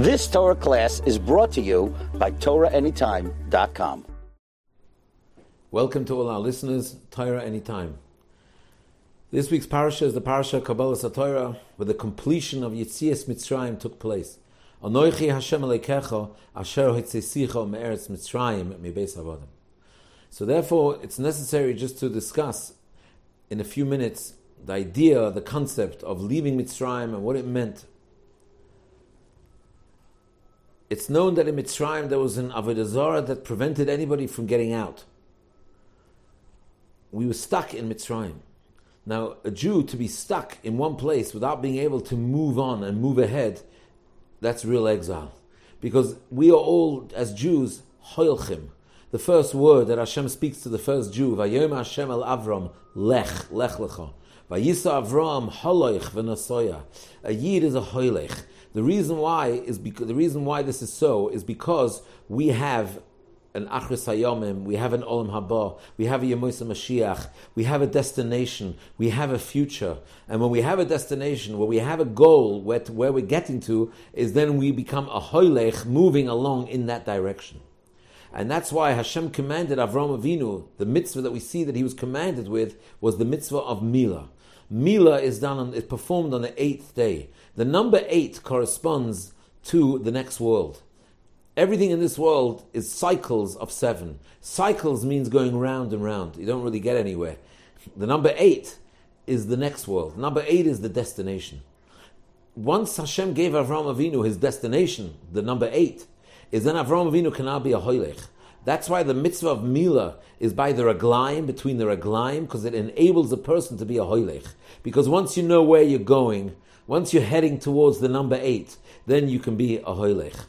This Torah class is brought to you by TorahAnytime.com. Welcome to all our listeners, Torah Anytime. This week's parasha is the parasha Kabbalah Satorah, where the completion of Yitzias Mitzrayim took place. Hashem Asher Me'eretz Mitzrayim Avodim. So therefore, it's necessary just to discuss in a few minutes the idea, the concept of leaving Mitzrayim and what it meant it's known that in Mitzrayim there was an Avodah that prevented anybody from getting out. We were stuck in Mitzrayim. Now, a Jew to be stuck in one place without being able to move on and move ahead, that's real exile. Because we are all, as Jews, hoilchim. The first word that Hashem speaks to the first Jew, Vayom Hashem el Avram, lech, lech lecha. Vayisa Avram, holoich v'nasoya. A yid is a hoilech. The reason why is because the reason why this is so is because we have an Achris Hayomim, we have an Olam Haba, we have a Yemoisa Mashiach, we have a destination, we have a future. And when we have a destination, where we have a goal, where, to, where we're getting to, is then we become a Hoylech moving along in that direction. And that's why Hashem commanded Avram Avinu, the mitzvah that we see that he was commanded with, was the mitzvah of Mila. Mila is done on, is performed on the eighth day. The number eight corresponds to the next world. Everything in this world is cycles of seven. Cycles means going round and round. You don't really get anywhere. The number eight is the next world. Number eight is the destination. Once Hashem gave Avram Avinu his destination, the number eight, is then Avram Avinu can now be a hoylech. That's why the mitzvah of Mila is by the raglaim, between the raglaim, because it enables a person to be a hoylech. Because once you know where you're going, once you're heading towards the number eight, then you can be a hoylech.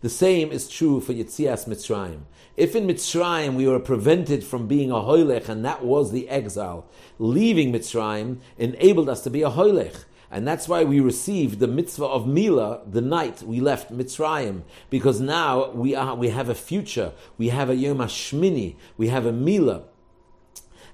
The same is true for Yitzias Mitzrayim. If in Mitzrayim we were prevented from being a hoylech, and that was the exile, leaving Mitzrayim enabled us to be a hoylech. And that's why we received the mitzvah of Mila the night we left Mitzrayim, because now we, are, we have a future, we have a Yom HaShmini, we have a Mila.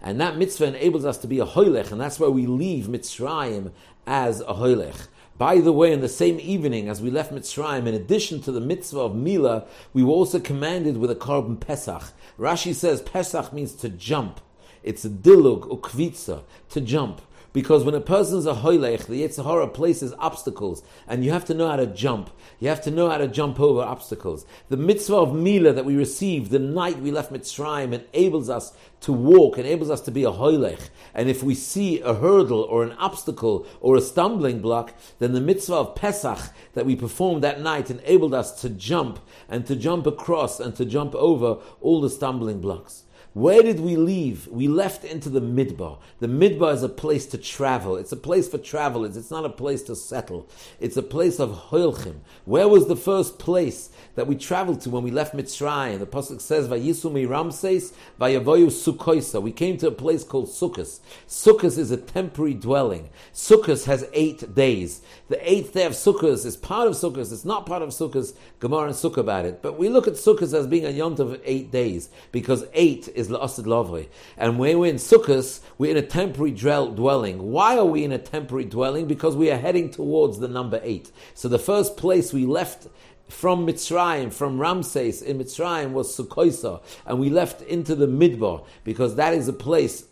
And that mitzvah enables us to be a hoylech, and that's why we leave Mitzrayim as a hoylech. By the way, in the same evening as we left Mitzrayim, in addition to the mitzvah of Mila, we were also commanded with a korban Pesach. Rashi says Pesach means to jump. It's a dilug, ukvitza, to jump. Because when a person's a hoylech, the Yetzer Hara places obstacles, and you have to know how to jump. You have to know how to jump over obstacles. The mitzvah of Mila that we received the night we left Mitzrayim enables us to walk, enables us to be a hoylech. And if we see a hurdle or an obstacle or a stumbling block, then the mitzvah of Pesach that we performed that night enabled us to jump and to jump across and to jump over all the stumbling blocks. Where did we leave? We left into the midbar. The midbar is a place to travel. It's a place for travelers. It's not a place to settle. It's a place of hoilchim. Where was the first place that we traveled to when we left Mitzrayim? The pasuk says, "Vayisumi Ramses, Vayavoyu Sukkoisa." We came to a place called Sukkos. Sukkos is a temporary dwelling. Sukkos has eight days. The eighth day of Sukkos is part of Sukkos. It's not part of Sukkos. Gemara and Sukkah about it, but we look at Sukkos as being a yont of eight days because eight la'asid lavri. And when we're in Sukkot, we're in a temporary dwelling. Why are we in a temporary dwelling? Because we are heading towards the number eight. So the first place we left from Mitzrayim, from Ramses in Mitzrayim was Sukkoisa, and we left into the Midbar because that is a place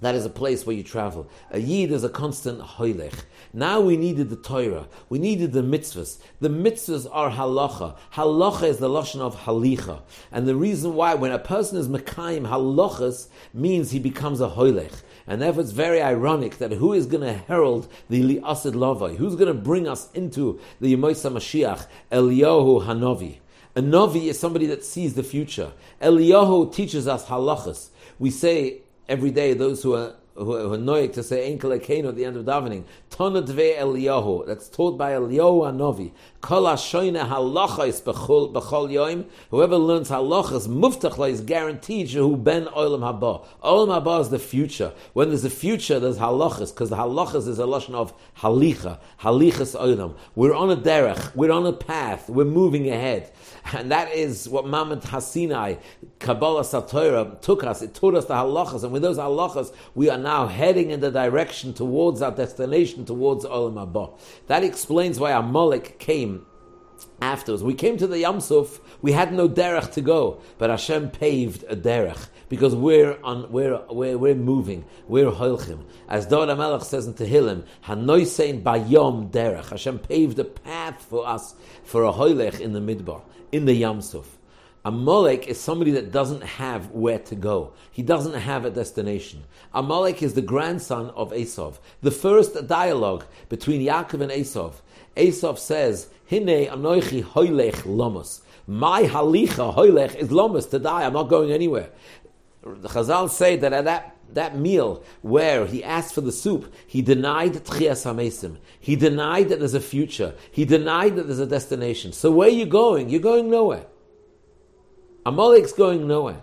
that is a place where you travel. A yid is a constant hoylech. Now we needed the Torah. We needed the mitzvahs. The mitzvahs are halacha. Halacha is the lashon of halicha. And the reason why, when a person is mekayim halachas, means he becomes a hoylech. And therefore it's very ironic that who is going to herald the liasid lavai? Who's going to bring us into the Yemoisa Mashiach? Eliyahu Hanavi. A Navi is somebody that sees the future. Eliyahu teaches us halachas. We say every day those who are who, are annoyed to say Enkel Ekenu at the end of davening. Tona Dve Eliyahu. That's taught by Eliyahu Anovi. Kol Hashoyne Halachais B'chol Yoim. Whoever learns halachas, Muftach is guaranteed Shehu Ben Olam Haba. Olam Haba is the future. When there's a future, there's halachas, because the halachas is a lashon of halicha, halichas Olam. We're on a derech, we're on a path, we're moving ahead. And that is what Mamad Hasinai, Kabbalah Satorah, took us. It taught us the halachas. And with those halachas, we are now heading in the direction towards our destination, towards Olam Haba. That explains why Amalek came afterwards. We came to the Yamsuf, we had no derech to go, but Hashem paved a derech because we're on, we're, we're, we're moving, we're hoilchim. As David Melech says in Tehillim, Hanoisein bayom derech. Hashem paved a path for us for a hoilech in the midbar, in the Yamsuf. Amalek is somebody that doesn't have where to go. He doesn't have a destination. A Amalek is the grandson of Esav. The first dialogue between Yaakov and Esav. Esav says, Hine anoichi hoilech lomos. My halicha hoilech is lomos, to die. I'm not going anywhere. The Chazal say that at that that meal where he asked for the soup, he denied Tchias HaMesim. He denied that there's a future. He denied that there's a destination. So where are you going? You're going nowhere. Amalek's going nowhere.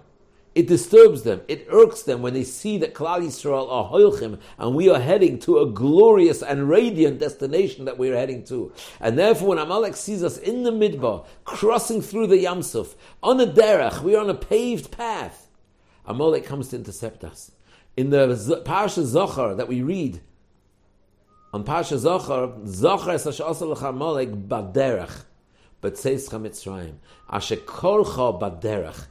It disturbs them, it irks them when they see that Klal Yisrael are hoilchim and we are heading to a glorious and radiant destination that we're heading to. And therefore, when Amalek sees us in the midbar, crossing through the Yamsuf, on a derech, we're on a paved path, Amalek comes to intercept us. In the Parsha Zachor that we read, on Parsha Zachor, Zachor es Amalek baderech. But says Mitzrayim, Asher korcha baderach.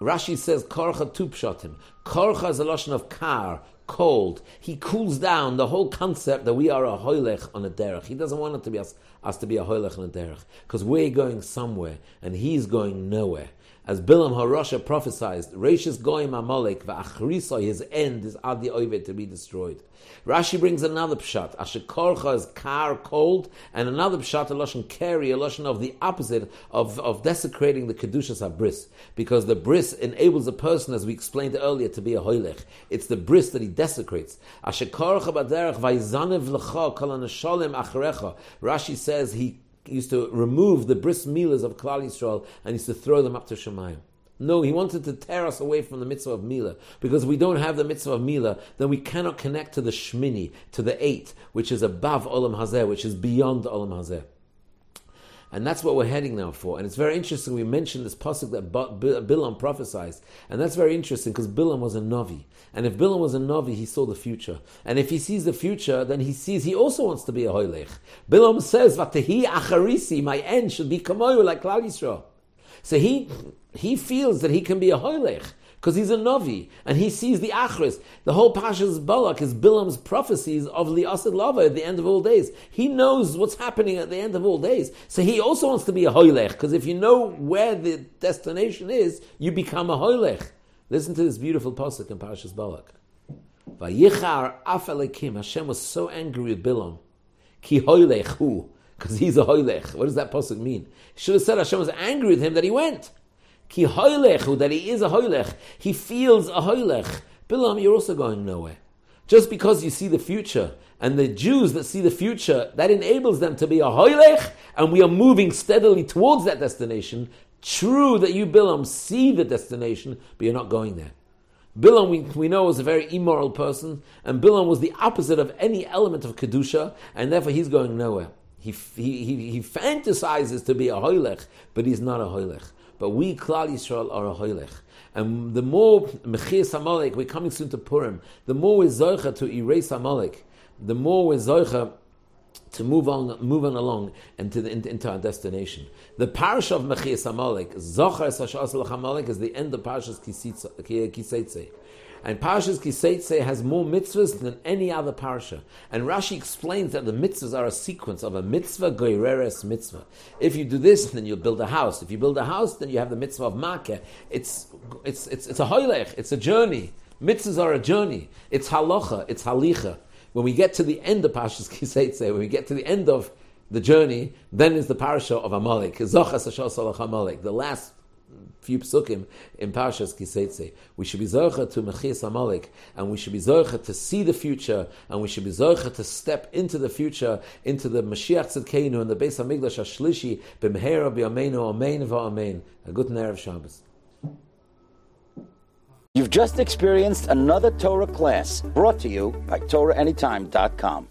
Rashi says korcha tu pshatim. Korcha is a lashon of kar, cold. He cools down the whole concept that we are a hoilech on a derech. He doesn't want it to be us, us to be a hoilech on a derech because we're going somewhere and he's going nowhere. As Bilam Harosha prophesied, Rashis Goyim Amalek, Va'achrisa, his end is Adi Oivet to be destroyed. Rashi brings another pshat. Ashekorcha is kar, cold, and another pshat, a lashon carry, a lashon of the opposite of, of desecrating the kedushas bris, because the bris enables a person, as we explained earlier, to be a hoilech. It's the bris that he desecrates. Ashekorcha baderech vayzanev lecha kol acharecha. Rashi says he used to remove the bris milas of Klal Yisrael and used to throw them up to Shemayim. No, he wanted to tear us away from the mitzvah of Mila. Because if we don't have the mitzvah of Mila, then we cannot connect to the Shmini, to the eight, which is above Olam Hazeh, which is beyond Olam Hazeh. And that's what we're heading now for. And it's very interesting. We mentioned this pasuk that Bilam prophesied, and that's very interesting because Bilam was a navi. And if Bilam was a navi, he saw the future. And if he sees the future, then he sees he also wants to be a hoylech. Bilam says, "Vatehi acharisi, my end should be kamoyu like Klal Yisrael." So he he feels that he can be a hoylech because he's a Novi and he sees the Achris. The whole Parshas Balak is Bilam's prophecies of the Asad Lava at the end of all days. He knows what's happening at the end of all days. So he also wants to be a Hoylech, because if you know where the destination is, you become a Hoylech. Listen to this beautiful pasuk in Parashas Balak. Vayichar afalekim. Hashem was so angry with Bilam. Ki hoylech hu. Because he's a hoylech. What does that pasuk mean? He should have said Hashem was angry with him that he went. Ki hoylech, that he is a hoylech. He feels a hoylech. Bilam, you're also going nowhere. Just because you see the future, and the Jews that see the future, that enables them to be a hoylech, and we are moving steadily towards that destination. True that you, Bilam, see the destination, but you're not going there. Bilam, we, we know, was a very immoral person, and Bilam was the opposite of any element of Kedusha, and therefore he's going nowhere. He, he, he, fantasizes to be a hoylech, but he's not a hoylech. But we, Klal Yisrael, are a hoylech. And the more Mechias Amalek, we're coming soon to Purim, the more we're to erase Amalek, the more we're to move on, move on along and to the, into our destination. The parish of Mechias Amalek, Zochar Sashas Amalek, is the end of Parashas Kiseitze. And Parashas Kiseitze has more mitzvahs than any other parasha. And Rashi explains that the mitzvahs are a sequence of a mitzvah goireres mitzvah. If you do this, then you'll build a house. If you build a house, then you have the mitzvah of makeh. It's, it's, it's, it's a hoylech, it's a journey. Mitzvahs are a journey. It's halacha, it's halicha. When we get to the end of Parashas Kiseitze, when we get to the end of the journey, then is the parasha of Amalek. The last few psukim in Parshas Kiseitze. We should be zorcha to Mechias Amalek, and we should be zorcha to see the future, and we should be zorcha to step into the future, into the Mashiach Tzidkeinu and the Beis Hamikdash Ashlishi b'mehera b'yameinu amen v'amen. A good Erev Shabbos. You've just experienced another Torah class brought to you by TorahAnytime.com.